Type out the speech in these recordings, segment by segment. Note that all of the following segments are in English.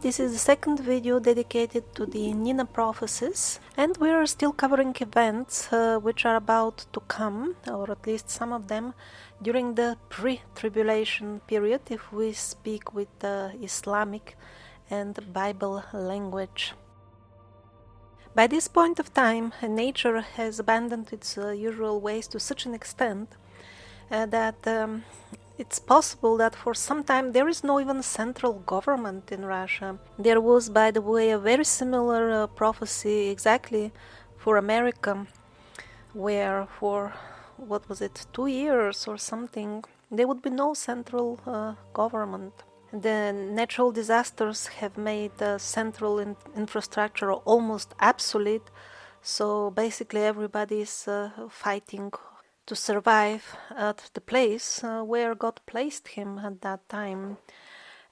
this is the second video dedicated to the Nina prophecies, and we are still covering events uh, which are about to come, or at least some of them, during the pre tribulation period, if we speak with the Islamic and Bible language. By this point of time, nature has abandoned its uh, usual ways to such an extent uh, that um, it's possible that for some time there is no even central government in Russia. There was, by the way, a very similar uh, prophecy exactly for America, where for what was it, two years or something, there would be no central uh, government. The natural disasters have made the central in- infrastructure almost obsolete, so basically everybody is uh, fighting to survive at the place uh, where God placed him at that time.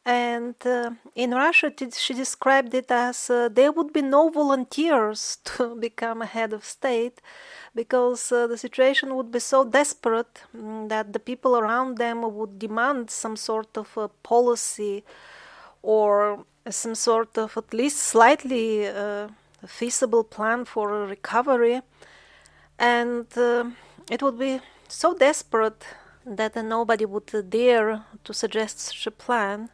And uh, in Russia, she described it as uh, there would be no volunteers to become a head of state because uh, the situation would be so desperate mm, that the people around them would demand some sort of a policy or some sort of at least slightly uh, feasible plan for recovery. And uh, it would be so desperate that nobody would dare to suggest such a plan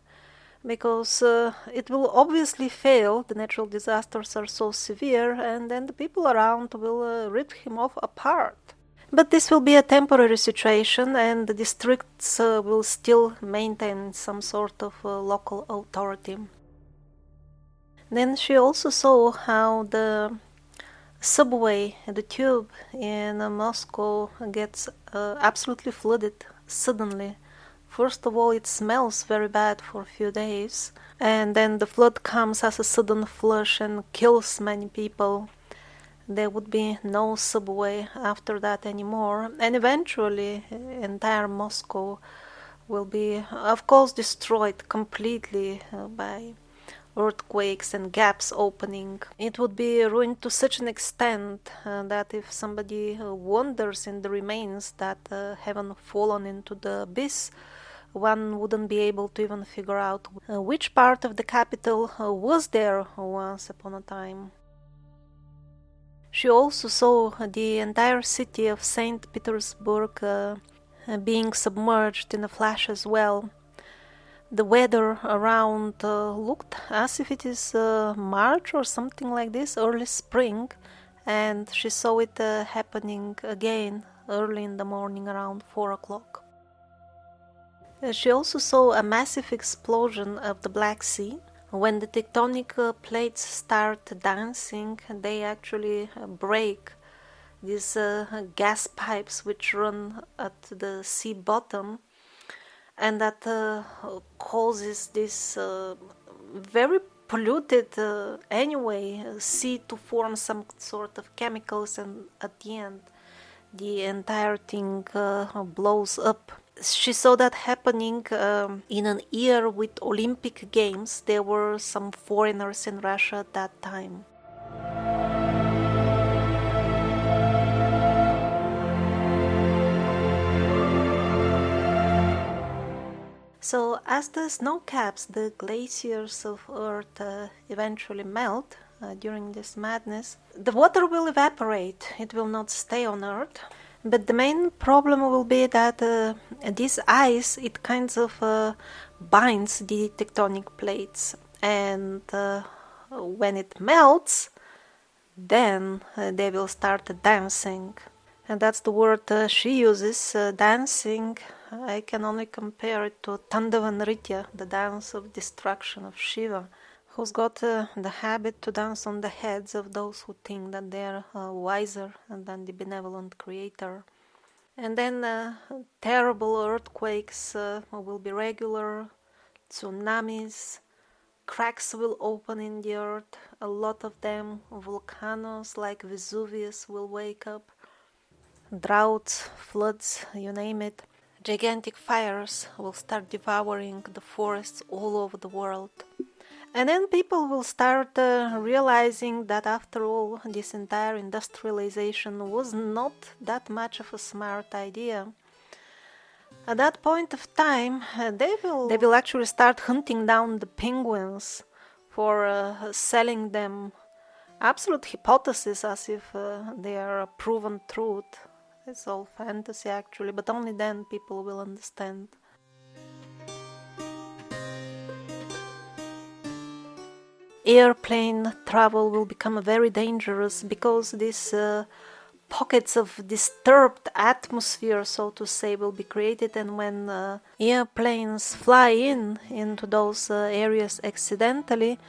because uh, it will obviously fail. The natural disasters are so severe, and then the people around will uh, rip him off apart. But this will be a temporary situation, and the districts uh, will still maintain some sort of uh, local authority. Then she also saw how the subway, the tube in Moscow gets uh, absolutely flooded suddenly First of all, it smells very bad for a few days, and then the flood comes as a sudden flush and kills many people. There would be no subway after that anymore, and eventually, entire Moscow will be, of course, destroyed completely uh, by earthquakes and gaps opening. It would be ruined to such an extent uh, that if somebody uh, wanders in the remains that uh, haven't fallen into the abyss, one wouldn't be able to even figure out uh, which part of the capital uh, was there once upon a time. She also saw the entire city of St. Petersburg uh, being submerged in a flash as well. The weather around uh, looked as if it is uh, March or something like this, early spring, and she saw it uh, happening again early in the morning around 4 o'clock. Uh, she also saw a massive explosion of the Black Sea. When the tectonic uh, plates start dancing, they actually uh, break these gas pipes which run at the sea bottom, and that uh, causes this uh, very polluted anyway sea to form some sort of chemicals, and at the end, the entire thing blows up she saw that happening um, in an year with Olympic Games. There were some foreigners in Russia at that time. So, as the snow caps, the glaciers of Earth uh, eventually melt uh, during this madness, the water will evaporate. It will not stay on Earth. But the main problem will be that uh, this ice it kind of uh, binds the tectonic plates, and uh, when it melts, then uh, they will start dancing, and that's the word she uses, dancing. I can only compare it to Tandav Nritya, the dance of destruction of Shiva who's got uh, the habit to dance on the heads of those who think that they're uh, wiser than the benevolent creator. And then uh, terrible earthquakes uh, will be regular, tsunamis, cracks will open in the earth, a lot of them, volcanoes like Vesuvius will wake up, droughts, floods, you name it. Gigantic fires will start devouring the forests all over the world. And then people will start uh, realizing that after all, this entire industrialization was not that much of a smart idea. At that point of time, uh, they will they will actually start hunting down the penguins for uh, selling them absolute hypotheses as if uh, they are a proven truth. It's all fantasy actually, but only then people will understand. Airplane travel will become very dangerous because these uh, pockets of disturbed atmosphere, so to say, will be created, and when uh, airplanes fly in into those uh, areas accidentally,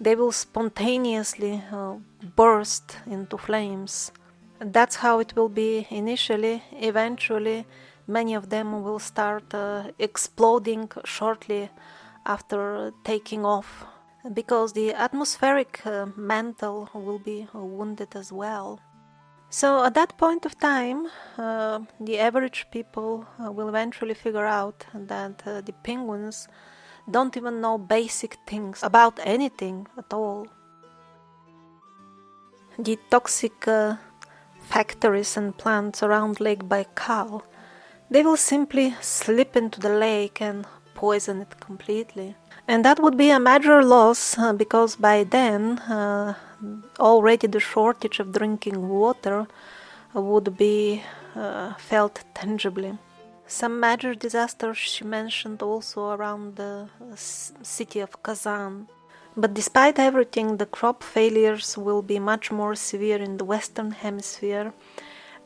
they will spontaneously uh, burst into flames. That's how it will be initially. Eventually, many of them will start uh, exploding shortly after taking off because the atmospheric uh, mantle will be wounded as well. So at that point of time, uh, the average people uh, will eventually figure out that uh, the penguins don't even know basic things about anything at all. The toxic uh, factories and plants around Lake Baikal, they will simply slip into the lake and poison it completely. And that would be a major loss uh, because by then uh, already the shortage of drinking water would be uh, felt tangibly. Some major disasters she mentioned also around the uh, city of Kazan. But despite everything, the crop failures will be much more severe in the Western Hemisphere,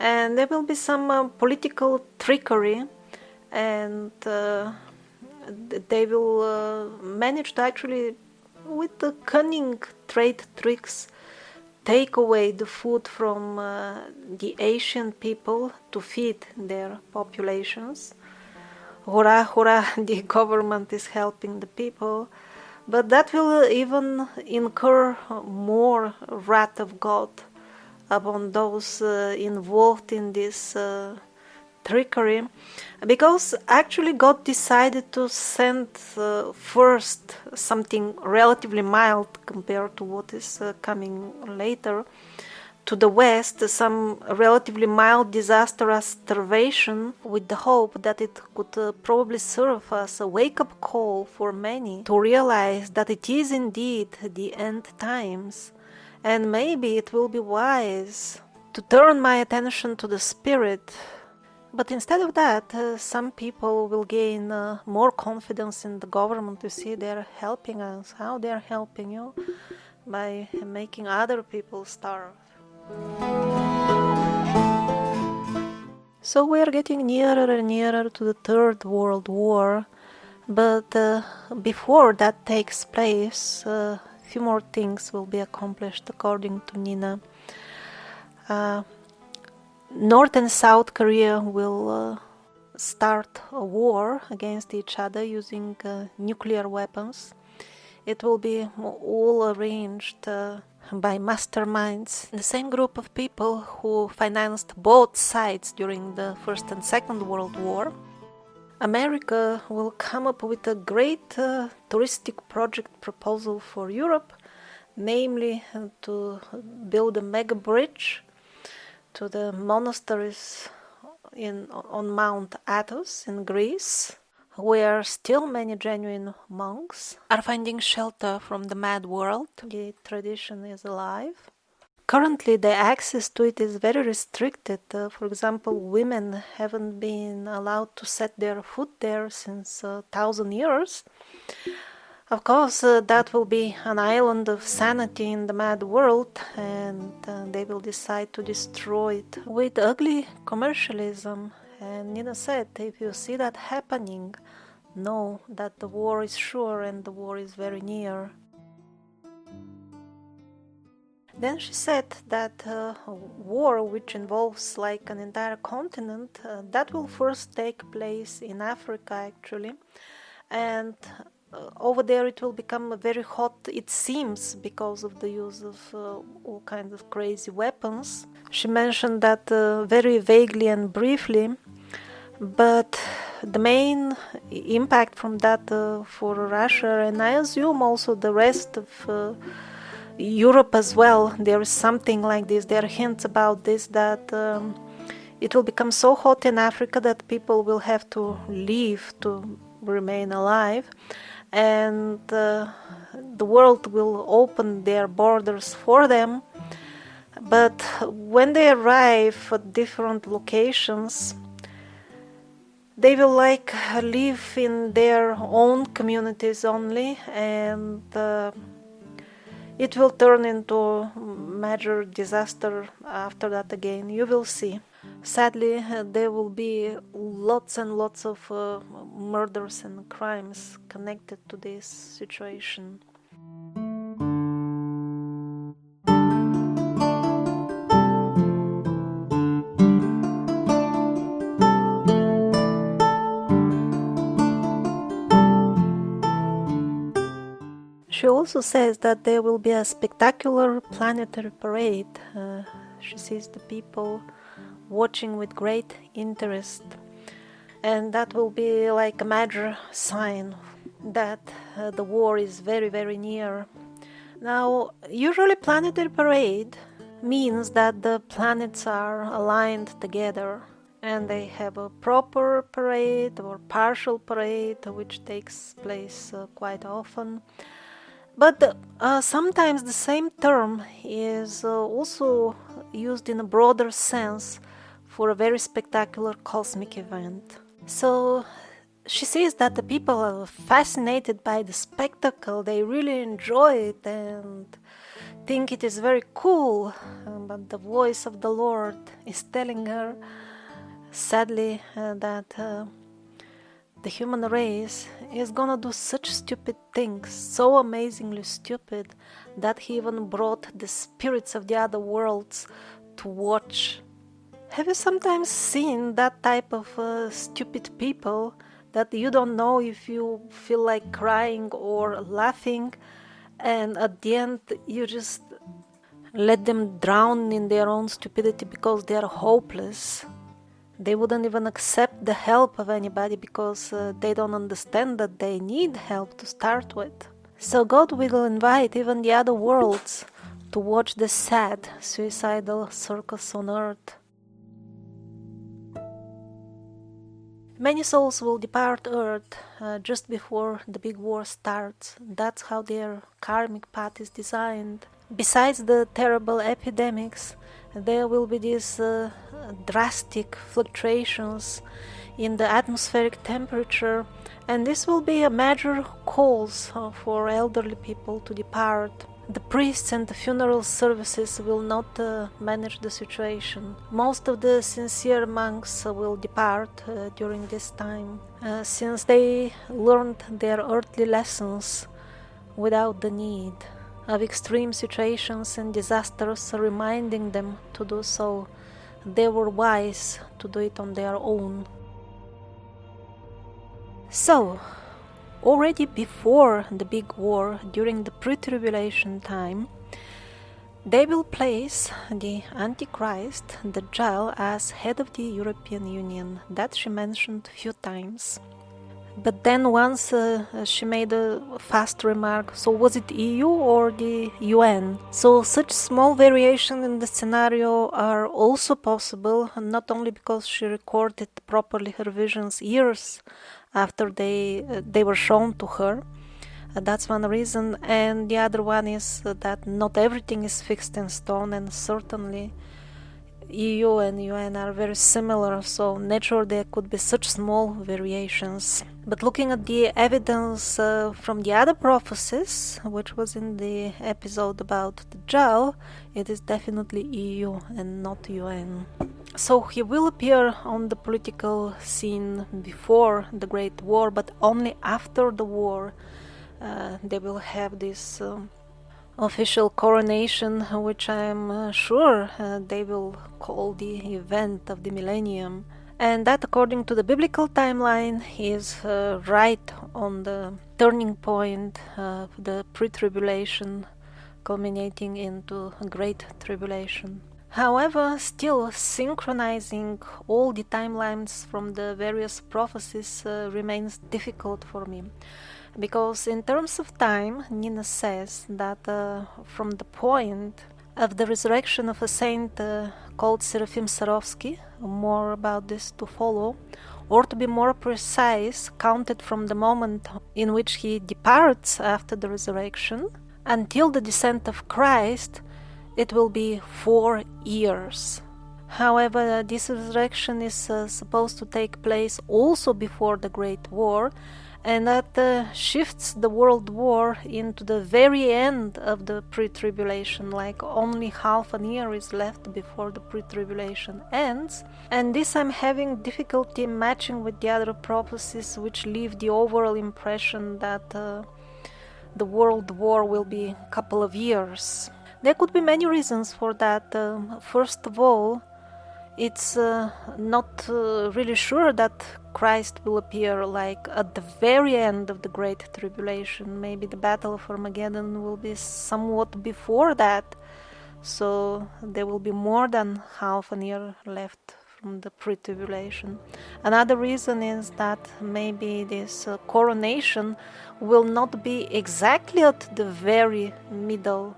and there will be some uh, political trickery, and uh, they will uh, manage to actually, with the cunning trade tricks, take away the food from uh, the Asian people to feed their populations. Hurrah, hurrah, the government is helping the people. But that will even incur more wrath of God upon those uh, involved in this uh, trickery. Because actually God decided to send uh, first something relatively mild compared to what is uh, coming later to the west some relatively mild disaster as starvation with the hope that it could uh, probably serve as a wake up call for many to realize that it is indeed the end times and maybe it will be wise to turn my attention to the spirit. But instead of that, uh, some people will gain uh, more confidence in the government. To see they're helping us, how they're helping you? By making other people starve. So we are getting nearer and nearer to the Third World War, but uh, before that takes place, a uh, few more things will be accomplished according to Nina. Uh, North and South Korea will uh, start a war against each other using uh, nuclear weapons. It will be all arranged uh, by masterminds, the same group of people who financed both sides during the First and Second World War. America will come up with a great uh, touristic project proposal for Europe, namely uh, to build a mega bridge to the monasteries in on Mount Athos in Greece, where still many genuine monks are finding shelter from the mad world. The tradition is alive. Currently, the access to it is very restricted. Uh, for example, women haven't been allowed to set their foot there since a thousand years. Of course, uh, that will be an island of sanity in the mad world, and uh, they will decide to destroy it with ugly commercialism. And Nina said, if you see that happening, know that the war is sure and the war is very near. Then she said that uh, war, which involves like an entire continent, uh, that will first take place in Africa actually, and over there it will become very hot it seems because of the use of uh, all kinds of crazy weapons. She mentioned that uh, very vaguely and briefly but the main impact from that uh, for russia and i assume also the rest of uh, europe as well there is something like this there are hints about this that um, it will become so hot in africa that people will have to leave to remain alive and uh, the world will open their borders for them. But when they arrive at different locations, they will like live in their own communities only, and uh, it will turn into major disaster after that again. You will see. Sadly, uh, there will be lots and lots of uh, murders and crimes connected to this situation. She also says that there will be a spectacular planetary parade. Uh, she sees the people watching with great interest, and that will be like a major sign that uh, the war is very, very near. Now, usually, planetary parade means that the planets are aligned together and they have a proper parade or partial parade which takes place uh, quite often. But uh, sometimes the same term is uh, also used in a broader sense for a very spectacular cosmic event. So she says that the people are fascinated by the spectacle, they really enjoy it and think it is very cool. Um, but the voice of the Lord is telling her, sadly, uh, that uh, the human race is gonna do such stupid things, so amazingly stupid, that he even brought the spirits of the other worlds to watch. Have you sometimes seen that type of uh, stupid people that you don't know if you feel like crying or laughing, and at the end you just let them drown in their own stupidity because they are hopeless? they wouldn't even accept the help of anybody because uh, they don't understand that they need help to start with. So God will invite even the other worlds to watch the sad suicidal circus on earth. Many souls will depart Earth uh, just before the big war starts. That's how their karmic path is designed. Besides the terrible epidemics, there will be these uh, drastic fluctuations in the atmospheric temperature, and this will be a major cause for elderly people to depart. The priests and the funeral services will not uh, manage the situation. Most of the sincere monks will depart uh, during this time, uh, since they learned their earthly lessons without the need of extreme situations and disasters, reminding them to do so. They were wise to do it on their own. So, already before the big war, during the pre tribulation time, they will place the Antichrist, the Dajjal, as head of the European Union. That she mentioned a few times. But then once uh, she made a fast remark, so was it EU or the UN? So such small variation in the scenario are also possible, not only because she recorded properly her visions years after they uh, they were shown to her. Uh, that's one reason, and the other one is that not everything is fixed in stone, and certainly EU and UN are very similar, so naturally there could be such small variations. But looking at the evidence uh, from the other prophecies, which was in the episode about the Dajjal, it is definitely EU and not UN. So he will appear on the political scene before the Great War, but only after the war uh, they will have this. Um, official coronation, which I'm uh, sure uh, they will call the event of the millennium. And that, according to the biblical timeline, is uh, right on the turning point of the pre tribulation, culminating into a great tribulation. However, still synchronizing all the timelines from the various prophecies uh, remains difficult for me because in terms of time nina says that uh, from the point of the resurrection of a saint uh, called Seraphim Sarovsky, more about this to follow, or to be more precise, counted from the moment in which he departs after the resurrection until the descent of Christ, it will be four years. However, this resurrection is uh, supposed to take place also before the Great War, and that uh, shifts the World War into the very end of the pre tribulation, like only half a year is left before the pre tribulation ends. And this I'm having difficulty matching with the other prophecies, which leave the overall impression that uh, the World War will be a couple of years. There could be many reasons for that. Um, first of all, it's uh, not uh, really sure that Christ will appear like at the very end of the Great Tribulation. Maybe the Battle of Armageddon will be somewhat before that, so there will be more than half a year left from the pre tribulation. Another reason is that maybe this uh, coronation will not be exactly at the very middle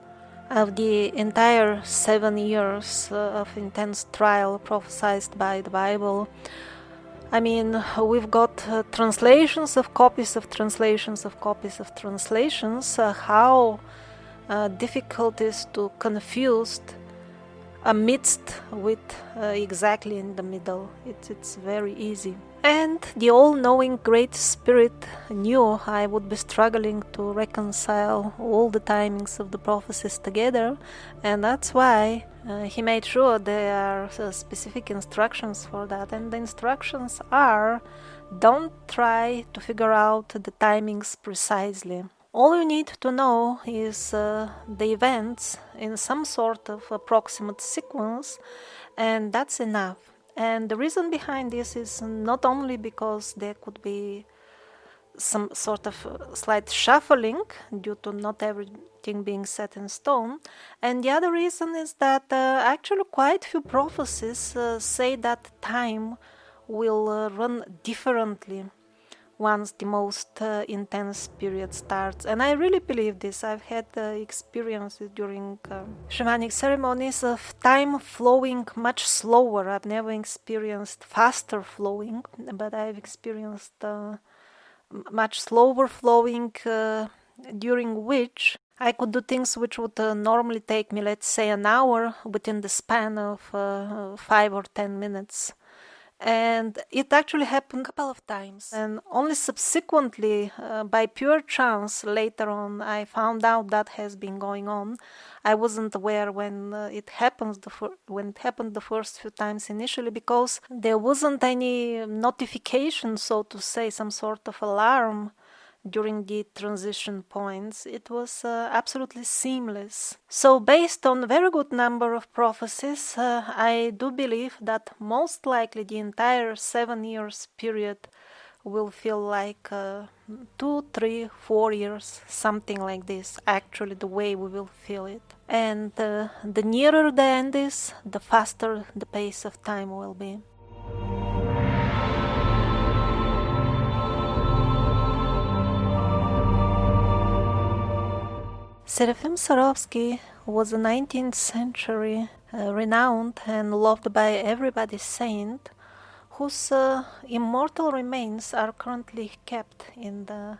of the entire seven years uh, of intense trial prophesied by the Bible. I mean, we've got uh, translations of copies of translations of copies of translations. Uh, how uh, difficult is to confuse amidst with uh, exactly in the middle. It's, it's very easy. And the all knowing Great Spirit knew I would be struggling to reconcile all the timings of the prophecies together, and that's why uh, he made sure there are uh, specific instructions for that. And the instructions are don't try to figure out the timings precisely. All you need to know is uh, the events in some sort of approximate sequence, and that's enough. And the reason behind this is not only because there could be some sort of slight shuffling due to not everything being set in stone, and the other reason is that uh, actually quite few prophecies uh, say that time will uh, run differently once the most uh, intense period starts. And I really believe this. I've had uh, experiences during uh, shamanic ceremonies of time flowing much slower. I've never experienced faster flowing, but I've experienced uh, much slower flowing, uh, during which I could do things which would uh, normally take me, let's say, an hour within the span of five or ten minutes and it actually happened a couple of times. and only subsequently uh, by pure chance later on i found out that has been going on. I wasn't aware when uh, it happens the fir- when it happened the first few times initially because there wasn't any notification so to say some sort of alarm during the transition points, it was uh, absolutely seamless. So, based on very good number of prophecies, uh, I do believe that most likely the entire seven years period will feel like uh, two, three, four years, something like this, actually, the way we will feel it. And uh, the nearer the end is, the faster the pace of time will be. Seraphim Sarovsky was a 19th century uh, renowned and loved by everybody saint whose uh, immortal remains are currently kept in the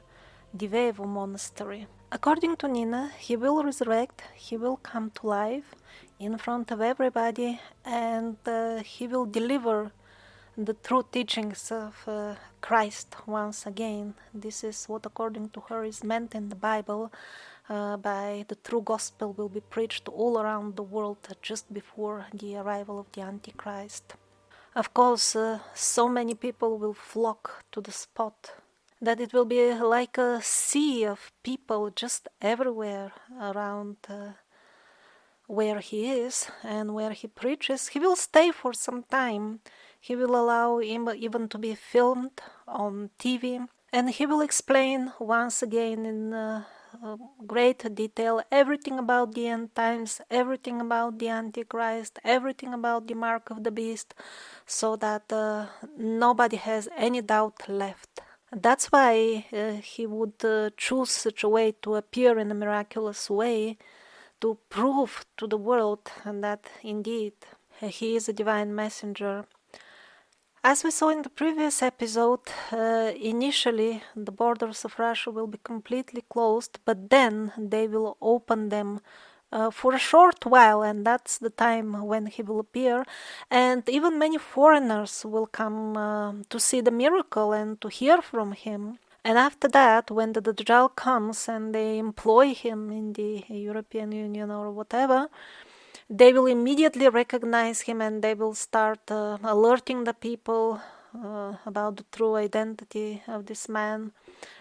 Diveevo monastery. According to Nina, he will resurrect, he will come to life in front of everybody, and uh, he will deliver the true teachings of uh, Christ once again. This is what, according to her, is meant in the Bible uh, by the true gospel will be preached all around the world just before the arrival of the Antichrist. Of course, uh, so many people will flock to the spot that it will be like a sea of people just everywhere around uh, where he is and where he preaches. He will stay for some time. He will allow him even to be filmed on TV and he will explain once again in uh, great detail everything about the end times, everything about the Antichrist, everything about the mark of the beast, so that uh, nobody has any doubt left. That's why uh, he would uh, choose such a way to appear in a miraculous way to prove to the world that indeed he is a divine messenger. As we saw in the previous episode, uh, initially the borders of Russia will be completely closed, but then they will open them uh, for a short while, and that's the time when he will appear. And even many foreigners will come uh, to see the miracle and to hear from him. And after that, when the Dajjal comes and they employ him in the European Union or whatever, they will immediately recognize him and they will start uh, alerting the people uh, about the true identity of this man.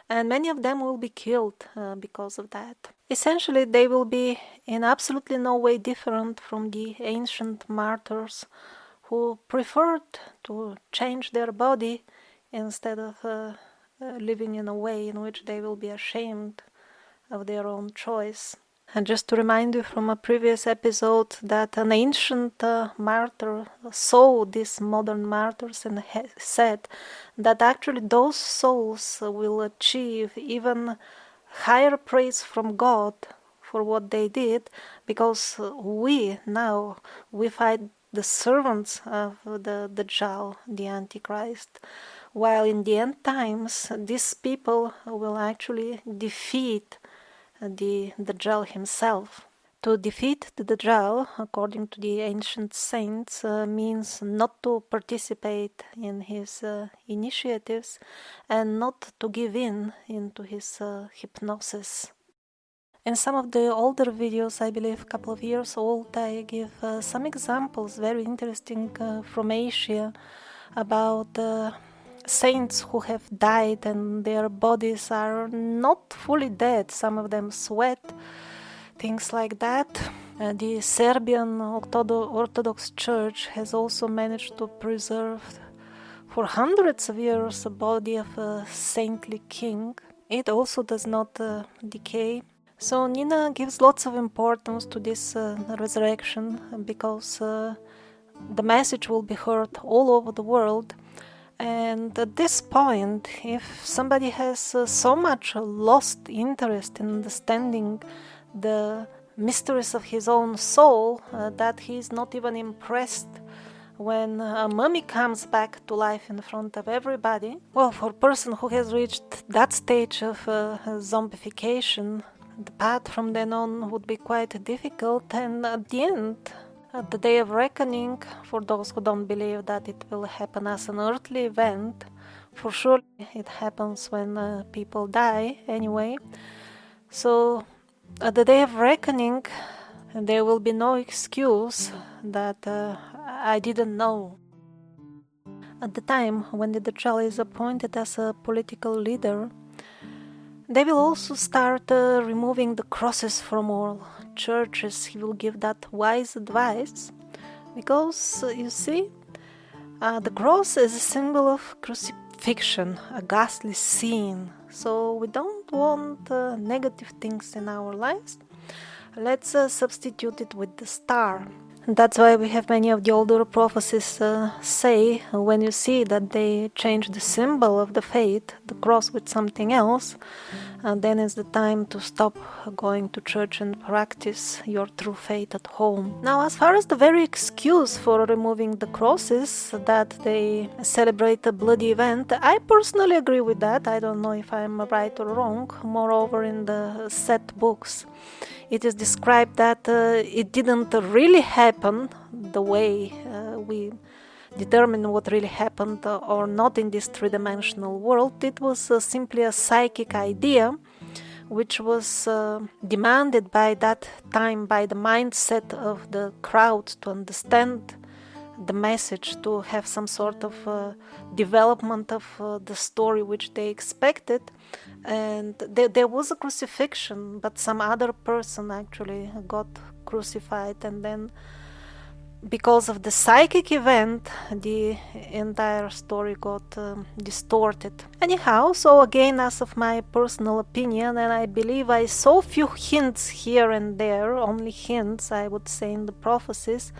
And many of them will be killed uh, because of that. Essentially, they will be in absolutely no way different from the ancient martyrs who preferred to change their body instead of uh, uh, living in a way in which they will be ashamed of their own choice. And just to remind you from a previous episode that an ancient uh, martyr saw these modern martyrs and ha- said that actually those souls will achieve even higher praise from God for what they did because we now we fight the servants of the the Dajjal, the Antichrist, while in the end times these people will actually defeat the Dajjal himself. To defeat the Dajjal, according to the ancient saints, uh, means not to participate in his uh, initiatives and not to give in into his uh, hypnosis. In some of the older videos, I believe a couple of years old, I give uh, some examples, very interesting uh, from Asia, about uh, saints who have died and their bodies are not fully dead. Some of them sweat, things like that. Uh, the Serbian Orthodox Church has also managed to preserve for hundreds of years the body of a saintly king. It also does not uh, decay. So Nina gives lots of importance to this uh, resurrection because uh, the message will be heard all over the world and at this point, if somebody has uh, so much lost interest in understanding the mysteries of his own soul uh, that he is not even impressed when a mummy comes back to life in front of everybody, well, for a person who has reached that stage of uh, zombification, the path from then on would be quite difficult, and at the end, at the day of reckoning, for those who don't believe that it will happen as an earthly event, for sure it happens when uh, people die anyway. So, at the day of reckoning, there will be no excuse that uh, I didn't know. At the time when the Dajjal is appointed as a political leader, they will also start uh, removing the crosses from all churches. He will give that wise advice because you see, uh, the cross is a symbol of crucifixion, a ghastly scene. So we don't want uh, negative things in our lives. Let's uh, substitute it with the star. That's why we have many of the older prophecies uh, say when you see that they change the symbol of the faith, the cross, with something else, uh, then it's the time to stop going to church and practice your true faith at home. Now, as far as the very excuse for removing the crosses that they celebrate a bloody event, I personally agree with that. I don't know if I'm right or wrong. Moreover, in the set books, it is described that uh, it didn't really happen the way uh, we determine what really happened or not in this three dimensional world. It was uh, simply a psychic idea which was uh, demanded by that time by the mindset of the crowd to understand the message, to have some sort of uh, development of uh, the story which they expected. And there, there was a crucifixion, but some other person actually got crucified, and then because of the psychic event, the entire story got um, distorted. Anyhow, so again, as of my personal opinion, and I believe I saw few hints here and there, only hints, I would say, in the prophecies.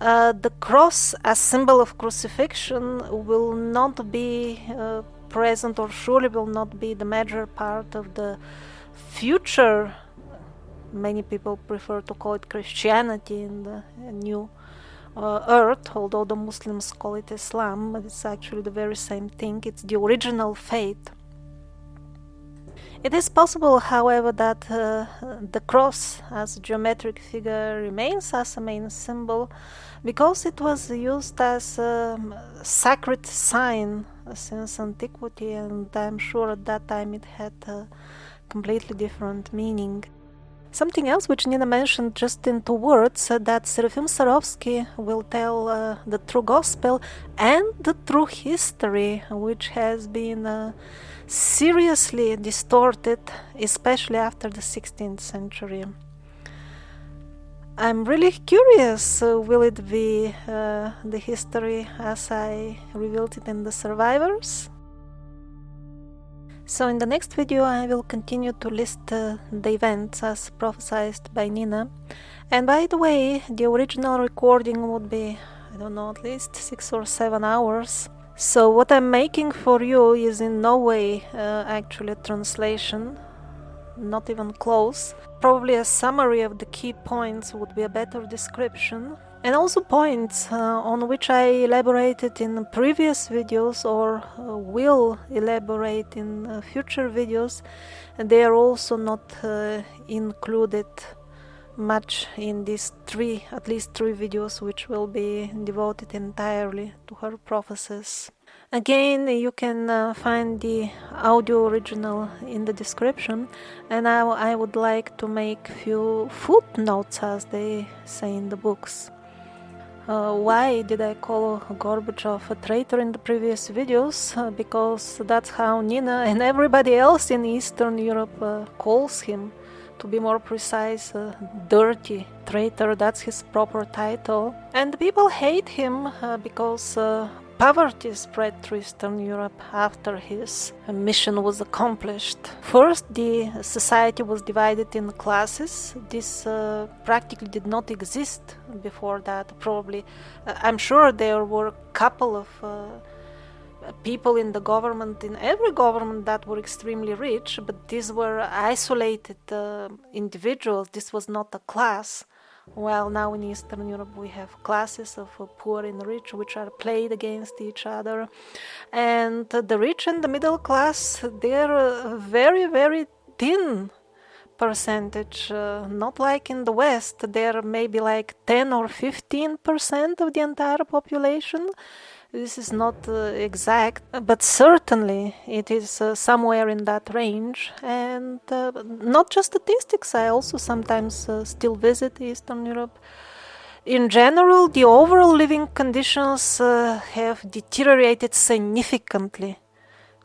Uh, the cross as symbol of crucifixion will not be uh, present or surely will not be the major part of the future many people prefer to call it Christianity in the new uh, earth, although the Muslims call it Islam, but it's actually the very same thing. It's the original faith. It is possible, however, that uh, the cross as a geometric figure remains as a main symbol because it was used as a sacred sign since antiquity, and I'm sure at that time it had a completely different meaning. Something else which Nina mentioned just in two words uh, that Serafim Sarovsky will tell uh, the true gospel and the true history, which has been uh, seriously distorted, especially after the 16th century. I'm really curious uh, will it be uh, the history as I revealed it in The Survivors? So, in the next video, I will continue to list uh, the events as prophesied by Nina. And by the way, the original recording would be, I don't know, at least six or seven hours. So, what I'm making for you is in no way uh, actually a translation, not even close. Probably a summary of the key points would be a better description and also points uh, on which I elaborated in previous videos or uh, will elaborate in uh, future videos. And they are also not uh, included much in these three, at least three videos, which will be devoted entirely to her prophecies. Again, you can uh, find the audio original in the description, and I, I would like to make few footnotes, as they say in the books. Uh, why did I call Gorbachev a traitor in the previous videos? Uh, because that's how Nina and everybody else in Eastern Europe uh, calls him. To be more precise, dirty traitor, that's his proper title. And people hate him uh, because uh, Poverty spread through Eastern Europe after his mission was accomplished. First, the society was divided in classes. This uh, practically did not exist before that. Probably, uh, I'm sure there were a couple of uh, people in the government, in every government, that were extremely rich, but these were isolated uh, individuals. This was not a class. While now in Eastern Europe we have classes of poor and rich which are played against each other, and the rich and the middle class they're very very thin percentage, uh, not like in the West, there may be like 10 or 15 percent of the entire population. This is not uh, exact, but certainly it is uh, somewhere in that range. And uh, not just statistics, I also sometimes still visit Eastern Europe. In general, the overall living conditions uh, have deteriorated significantly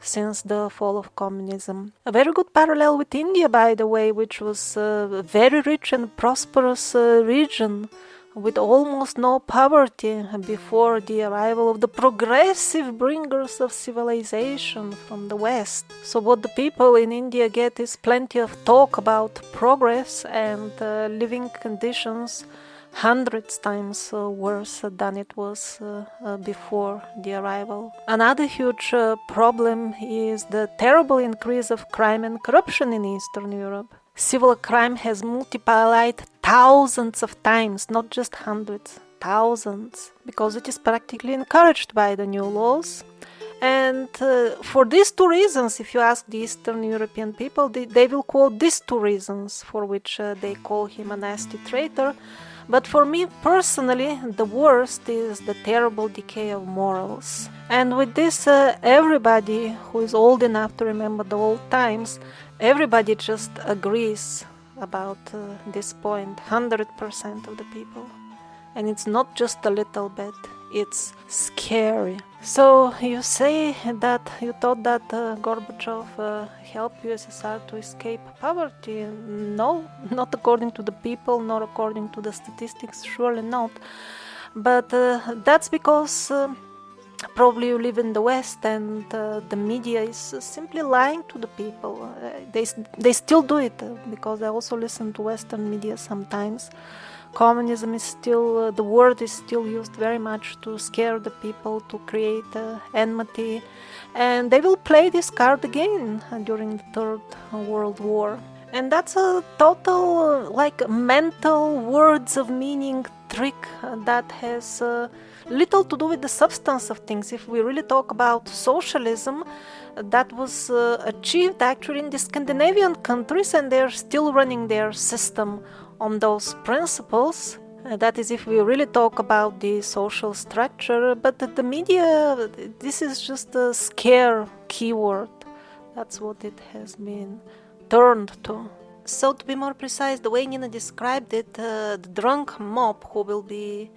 since the fall of communism. A very good parallel with India, by the way, which was a very rich and prosperous uh, region with almost no poverty before the arrival of the progressive bringers of civilization from the West. So, what the people in India get is plenty of talk about progress and uh, living conditions hundreds times uh, worse than it was uh, uh, before the arrival. Another huge uh, problem is the terrible increase of crime and corruption in Eastern Europe. Civil crime has multiplied thousands of times, not just hundreds, thousands, because it is practically encouraged by the new laws. And uh, for these two reasons, if you ask the Eastern European people, they, they will quote these two reasons for which uh, they call him a nasty traitor. But for me personally, the worst is the terrible decay of morals. And with this, uh, everybody who is old enough to remember the old times everybody just agrees about uh, this point 100% of the people. And it's not just a little bit it's scary. So you say that you thought that uh, gorbachev uh, helped ussr to escape poverty? No not according to the people nor according to the statistics surely not. But uh, that's because uh, probably you live in the West and uh, the media is uh, simply lying to the people. Uh, they, they still do it uh, because I also listen to Western media sometimes. Communism is still, uh, the word is still used very much to scare the people, to create uh, enmity. And they will play this card again during the Third World War. And that's a total, like, mental words of meaning trick that has uh, little to do with the substance of things. If we really talk about socialism, that was uh, achieved actually in the Scandinavian countries, and they're still running their system on those principles. Uh, that is, if we really talk about the social structure, but the, the media, this is just a scare keyword. That's what it has been turned to. So, to be more precise, the way Nina described it, uh, the drunk mob who will be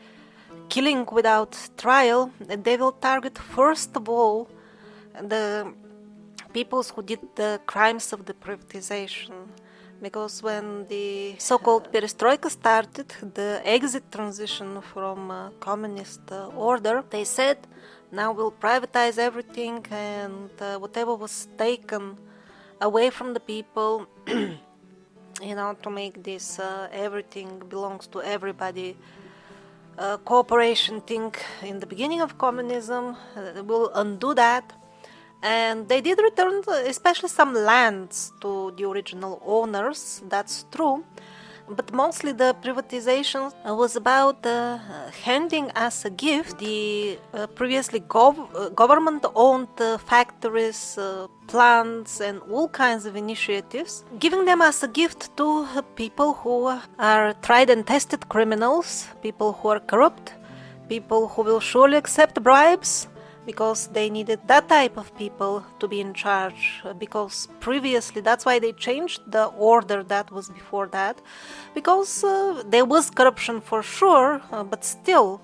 killing without trial, they will target first of all the peoples who did the crimes of the privatization. Because when the so called perestroika started, the exit transition from uh, communist uh, order, they said, now we'll privatize everything and uh, whatever was taken away from the people, you know, to make this uh, everything belongs to everybody uh, cooperation thing in the beginning of communism uh, will undo that. And they did return especially some lands to the original owners that's true but mostly the privatization was about uh, handing as a gift. The uh, previously gov- uh, government owned uh, factories, uh, plants, and all kinds of initiatives, giving them as a gift to people who are tried and tested criminals, people who are corrupt, people who will surely accept bribes because they needed that type of people to be in charge because previously that's why they changed the order that was before that because uh, there was corruption for sure uh, but still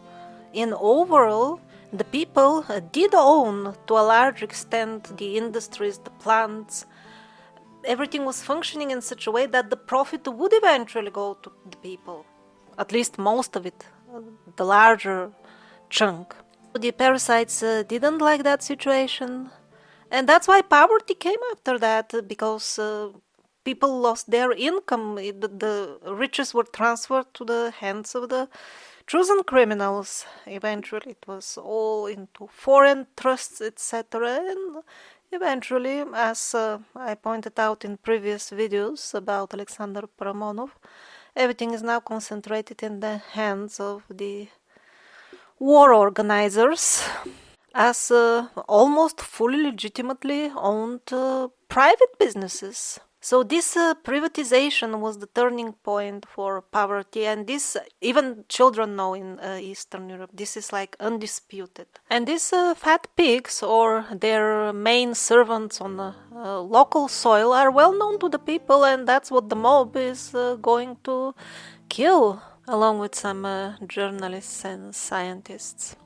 in overall the people uh, did own to a large extent the industries the plants. Everything was functioning in such a way that the profit would eventually go to the people at least most of it the larger chunk the parasites uh, didn't like that situation, and that's why poverty came after that because uh, people lost their income. The, the riches were transferred to the hands of the chosen criminals. Eventually, it was all into foreign trusts, etc. And eventually, as uh, I pointed out in previous videos about Alexander Paramonov, everything is now concentrated in the hands of the war organizers as uh, almost fully legitimately owned uh, private businesses. So this uh, privatization was the turning point for poverty, and this even children know in uh, Eastern Europe. This is like undisputed. And these uh, fat pigs or their main servants on the uh, local soil are well known to the people, and that's what the mob is going to kill along with some uh, journalists and scientists.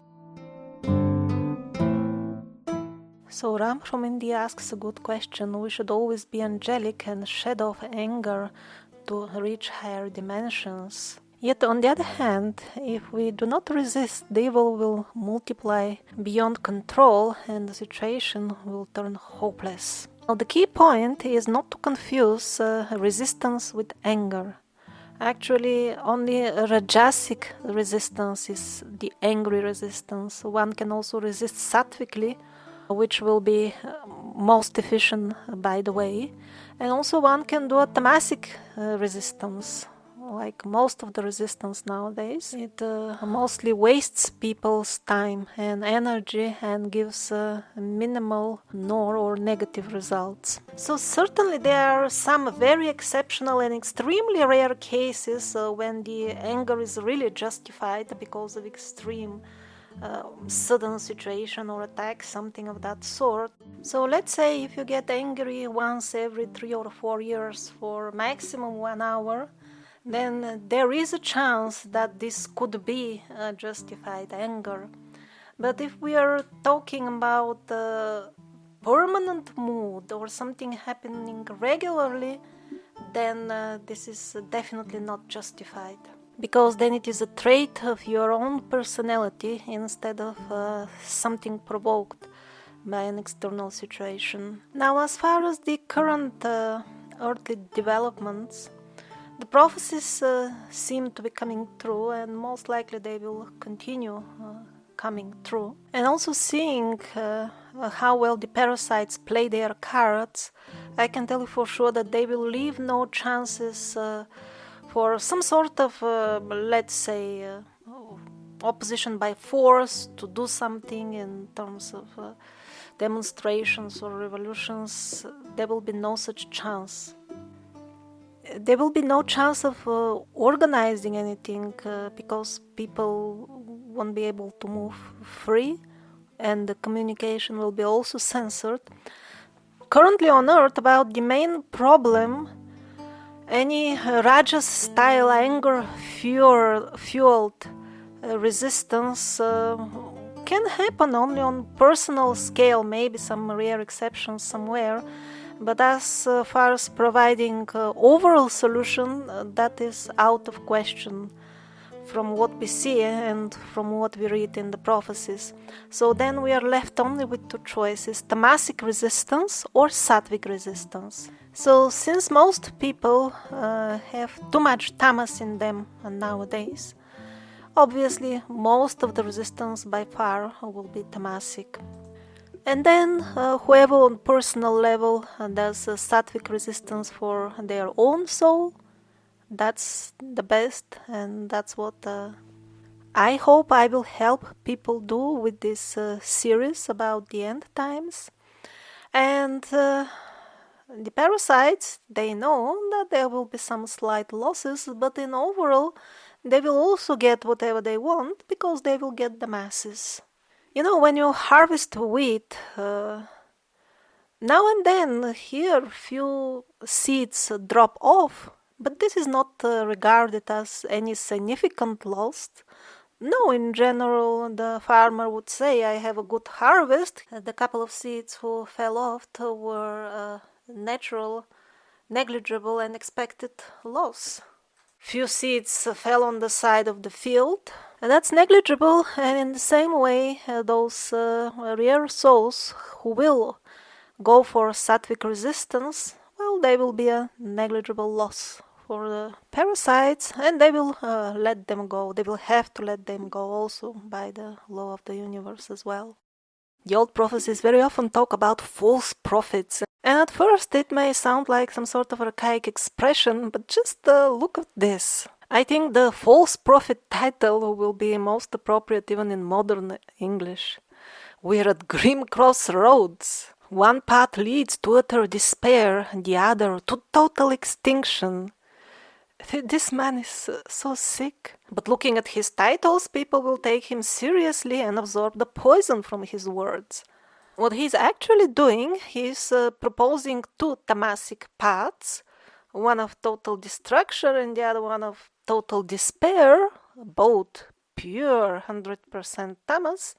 So Ram from India asks a good question. We should always be angelic and shed off anger to reach higher dimensions. Yet, on the other hand, if we do not resist, the evil will multiply beyond control and the situation will turn hopeless. Now, the key point is not to confuse uh, resistance with anger. Actually, only Rajasic resistance is the angry resistance. One can also resist sattvically, which will be uh, most efficient, by the way. And also, one can do a tamasic uh, resistance, like most of the resistance nowadays. It uh, mostly wastes people's time and energy and gives uh, minimal nor or negative results. So certainly there are some very exceptional and extremely rare cases uh, when the anger is really justified because of extreme uh, sudden situation or attack, something of that sort. So let's say if you get angry once every three or four years for maximum one hour, then there is a chance that this could be a justified anger. But if we are talking about a permanent mood or something happening regularly, then uh, this is definitely not justified. Because then it is a trait of your own personality instead of uh, something provoked by an external situation. Now, as far as the current uh, earthly developments, the prophecies uh, seem to be coming true, and most likely they will continue uh, coming true. And also seeing uh, how well the parasites play their cards, I can tell you for sure that they will leave no chances uh, for some sort of, let's say, opposition by force to do something in terms of uh, demonstrations or revolutions. There will be no such chance there will be no chance of uh, organizing anything uh, because people won't be able to move free and the communication will be also censored. Currently on Earth, about the main problem, any Rajas style anger fueled uh, resistance uh, can happen only on personal scale, maybe some rare exceptions somewhere but as far as providing uh, overall solution, uh, that is out of question from what we see and from what we read in the prophecies. So then we are left only with two choices tamasic resistance or sattvic resistance. So, since most people uh, have too much tamas in them nowadays, obviously most of the resistance by far will be tamasic. And then, uh, whoever on personal level does a sattvic resistance for their own soul, that's the best, and that's what uh, I hope I will help people do with this uh, series about the end times. And uh, the parasites, they know that there will be some slight losses, but in overall, they will also get whatever they want because they will get the masses. You know, when you harvest wheat, uh, now and then here few seeds drop off, but this is not uh, regarded as any significant loss. No, in general, the farmer would say, I have a good harvest. The couple of seeds who fell off were uh, natural, negligible, and expected loss. Few seeds fell on the side of the field, and that's negligible, and in the same way, uh, those uh, rare souls who will go for sattvic resistance, well, they will be a negligible loss for the parasites, and they will uh, let them go. They will have to let them go also by the law of the universe as well. The old prophecies very often talk about false prophets, and at first it may sound like some sort of archaic expression, but just uh, look at this. I think the false prophet title will be most appropriate even in modern English. We're at grim crossroads. One path leads to utter despair, the other to total extinction. This man is so sick. But looking at his titles, people will take him seriously and absorb the poison from his words. What he's actually doing, he's uh, proposing two tamasic paths one of total destruction and the other one of total despair, both pure 100% tamas.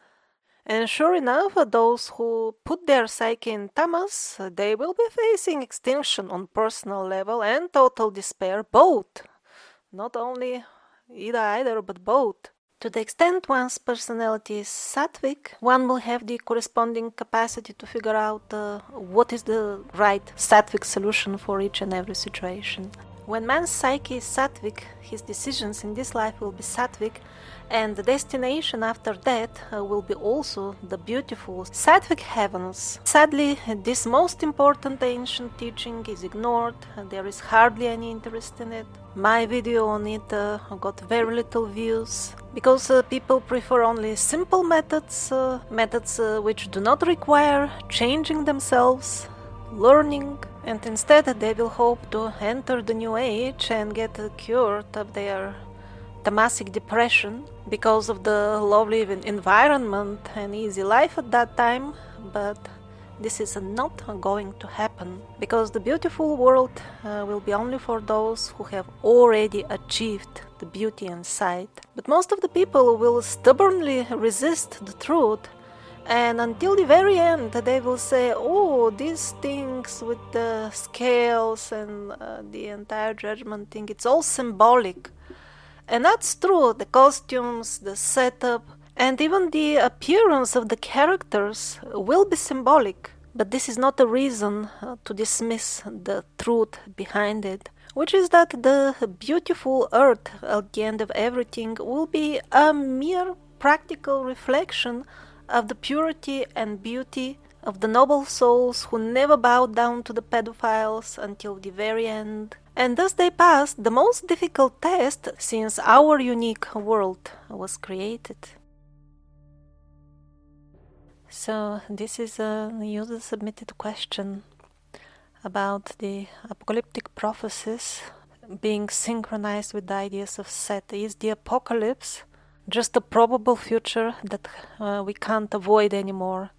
And sure enough, those who put their psyche in tamas, they will be facing extinction on personal level and total despair, both. Not only either either, but both. To the extent one's personality is sattvic, one will have the corresponding capacity to figure out uh, what is the right sattvic solution for each and every situation. When man's psyche is sattvic, his decisions in this life will be sattvic, and the destination after death uh, will be also the beautiful sattvic heavens. Sadly, this most important ancient teaching is ignored, there is hardly any interest in it. My video on it uh, got very little views because uh, people prefer only simple methods, uh, methods uh, which do not require changing themselves, learning, and instead they will hope to enter the new age and get cured of their tamasic depression because of the lovely environment and easy life at that time, but this is not going to happen because the beautiful world uh, will be only for those who have already achieved the beauty inside. But most of the people will stubbornly resist the truth and until the very end they will say oh these things with the scales and uh, the entire judgment thing it's all symbolic and that's true the costumes the setup and even the appearance of the characters will be symbolic. But this is not a reason uh, to dismiss the truth behind it, which is that the beautiful earth at the end of everything will be a mere practical reflection of the purity and beauty of the noble souls who never bowed down to the pedophiles until the very end. And thus they passed the most difficult test since our unique world was created. So, this is a user submitted question about the apocalyptic prophecies being synchronized with the ideas of Seth. Is the apocalypse just a probable future that uh, we can't avoid anymore?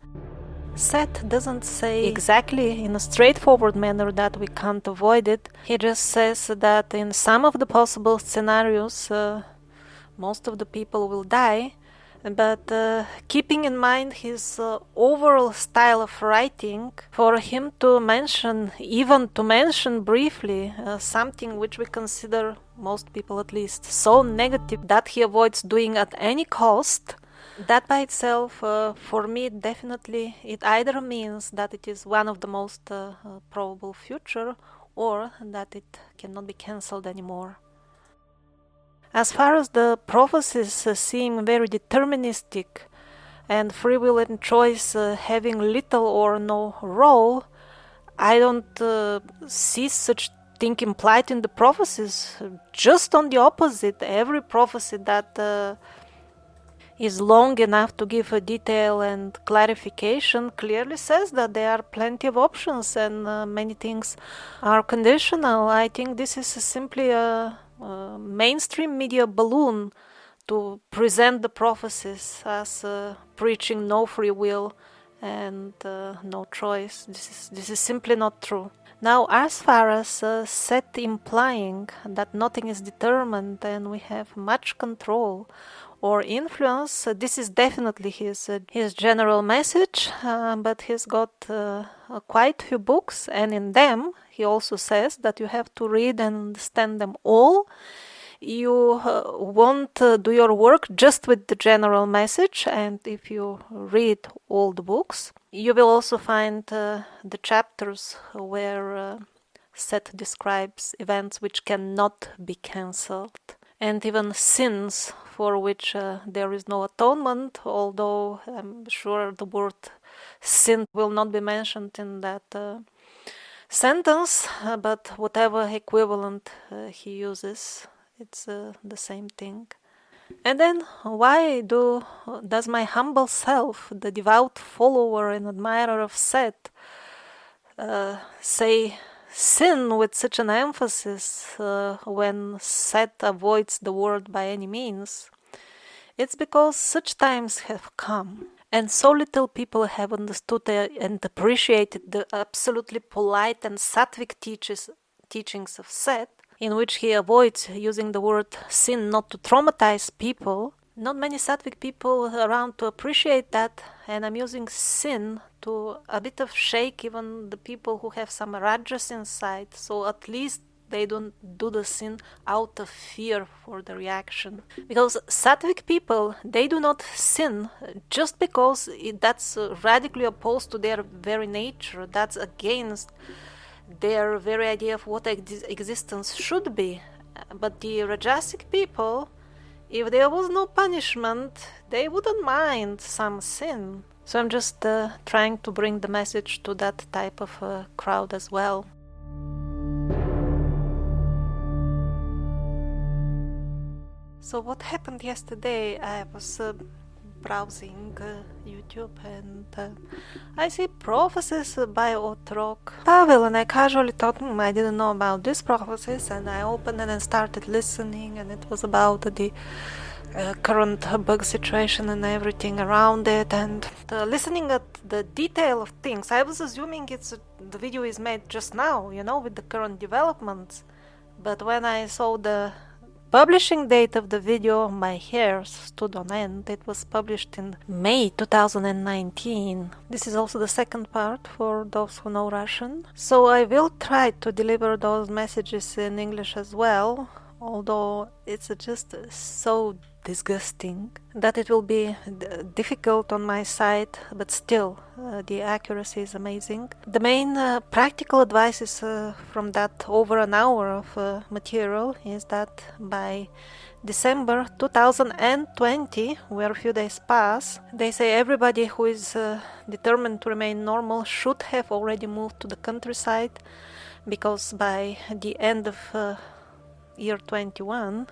Seth doesn't say exactly in a straightforward manner that we can't avoid it. He just says that in some of the possible scenarios, uh, most of the people will die, but uh, keeping in mind his uh, overall style of writing, for him to mention, even to mention briefly, uh, something which we consider, most people at least, so negative that he avoids doing at any cost, that by itself, uh, for me, definitely, it either means that it is one of the most uh, uh, probable future or that it cannot be cancelled anymore. As far as the prophecies uh, seem very deterministic and free will and choice uh, having little or no role, I don't uh, see such thing implied in the prophecies. Just on the opposite, every prophecy that uh, is long enough to give a detail and clarification clearly says that there are plenty of options and uh, many things are conditional. I think this is simply a uh, mainstream media balloon to present the prophecies as uh, preaching no free will and uh, no choice. This is this is simply not true. Now, as far as uh, Seth implying that nothing is determined and we have much control or influence, uh, this is definitely his uh, his general message. but he's got quite few books, and in them he also says that you have to read and understand them all. You uh, won't uh, do your work just with the general message, and if you read all the books, you will also find uh, the chapters where uh, Seth describes events which cannot be cancelled, and even sins for which uh, there is no atonement, although I'm sure the word sin will not be mentioned in that uh, sentence, but whatever equivalent uh, he uses, it's the same thing. And then, why do does my humble self, the devout follower and admirer of Seth, uh, say sin with such an emphasis uh, when Seth avoids the word by any means? It's because such times have come and so little people have understood and appreciated the absolutely polite and sattvic teaches, teachings of Seth, in which he avoids using the word sin not to traumatize people. Not many sattvic people around to appreciate that, and I'm using sin to a bit of shake even the people who have some rajas inside, so at least they don't do the sin out of fear for the reaction. Because sattvic people, they do not sin just because that's radically opposed to their very nature. That's against their very idea of what ex- existence should be. But the Rajasic people, if there was no punishment, they wouldn't mind some sin. So I'm just uh, trying to bring the message to that type of uh, crowd as well. So what happened yesterday? I was uh, browsing uh, YouTube and uh, I see prophecies by Otrok. Pavel and I casually thought I didn't know about these prophecies and I opened it and started listening and it was about the uh, current bug situation and everything around it and uh, listening at the detail of things. I was assuming it's the video is made just now you know with the current developments but when I saw the publishing date of the video, my hair stood on end. It was published in May 2019. This is also the second part for those who know Russian. So I will try to deliver those messages in English as well, although it's just so disgusting, that it will be difficult on my side, but still uh, the accuracy is amazing. The main uh, practical advice is uh, from that over an hour of uh, material is that by December 2020, where a few days pass, they say everybody who is uh, determined to remain normal should have already moved to the countryside because by the end of uh, year 21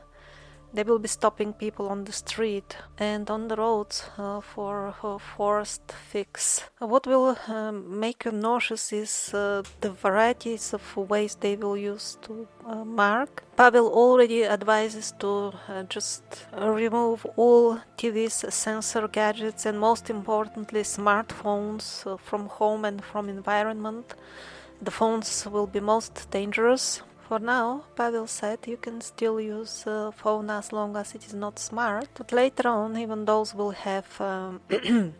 they will be stopping people on the street and on the roads uh, for a forced fix. What will um, make you nauseous is uh, the varieties of ways they will use to uh, mark. Pavel already advises to uh, just remove all TVs, sensor gadgets, and most importantly, smartphones uh, from home and from environment. The phones will be most dangerous for now, Pavel said you can still use a phone as long as it is not smart, but later on even those will have um,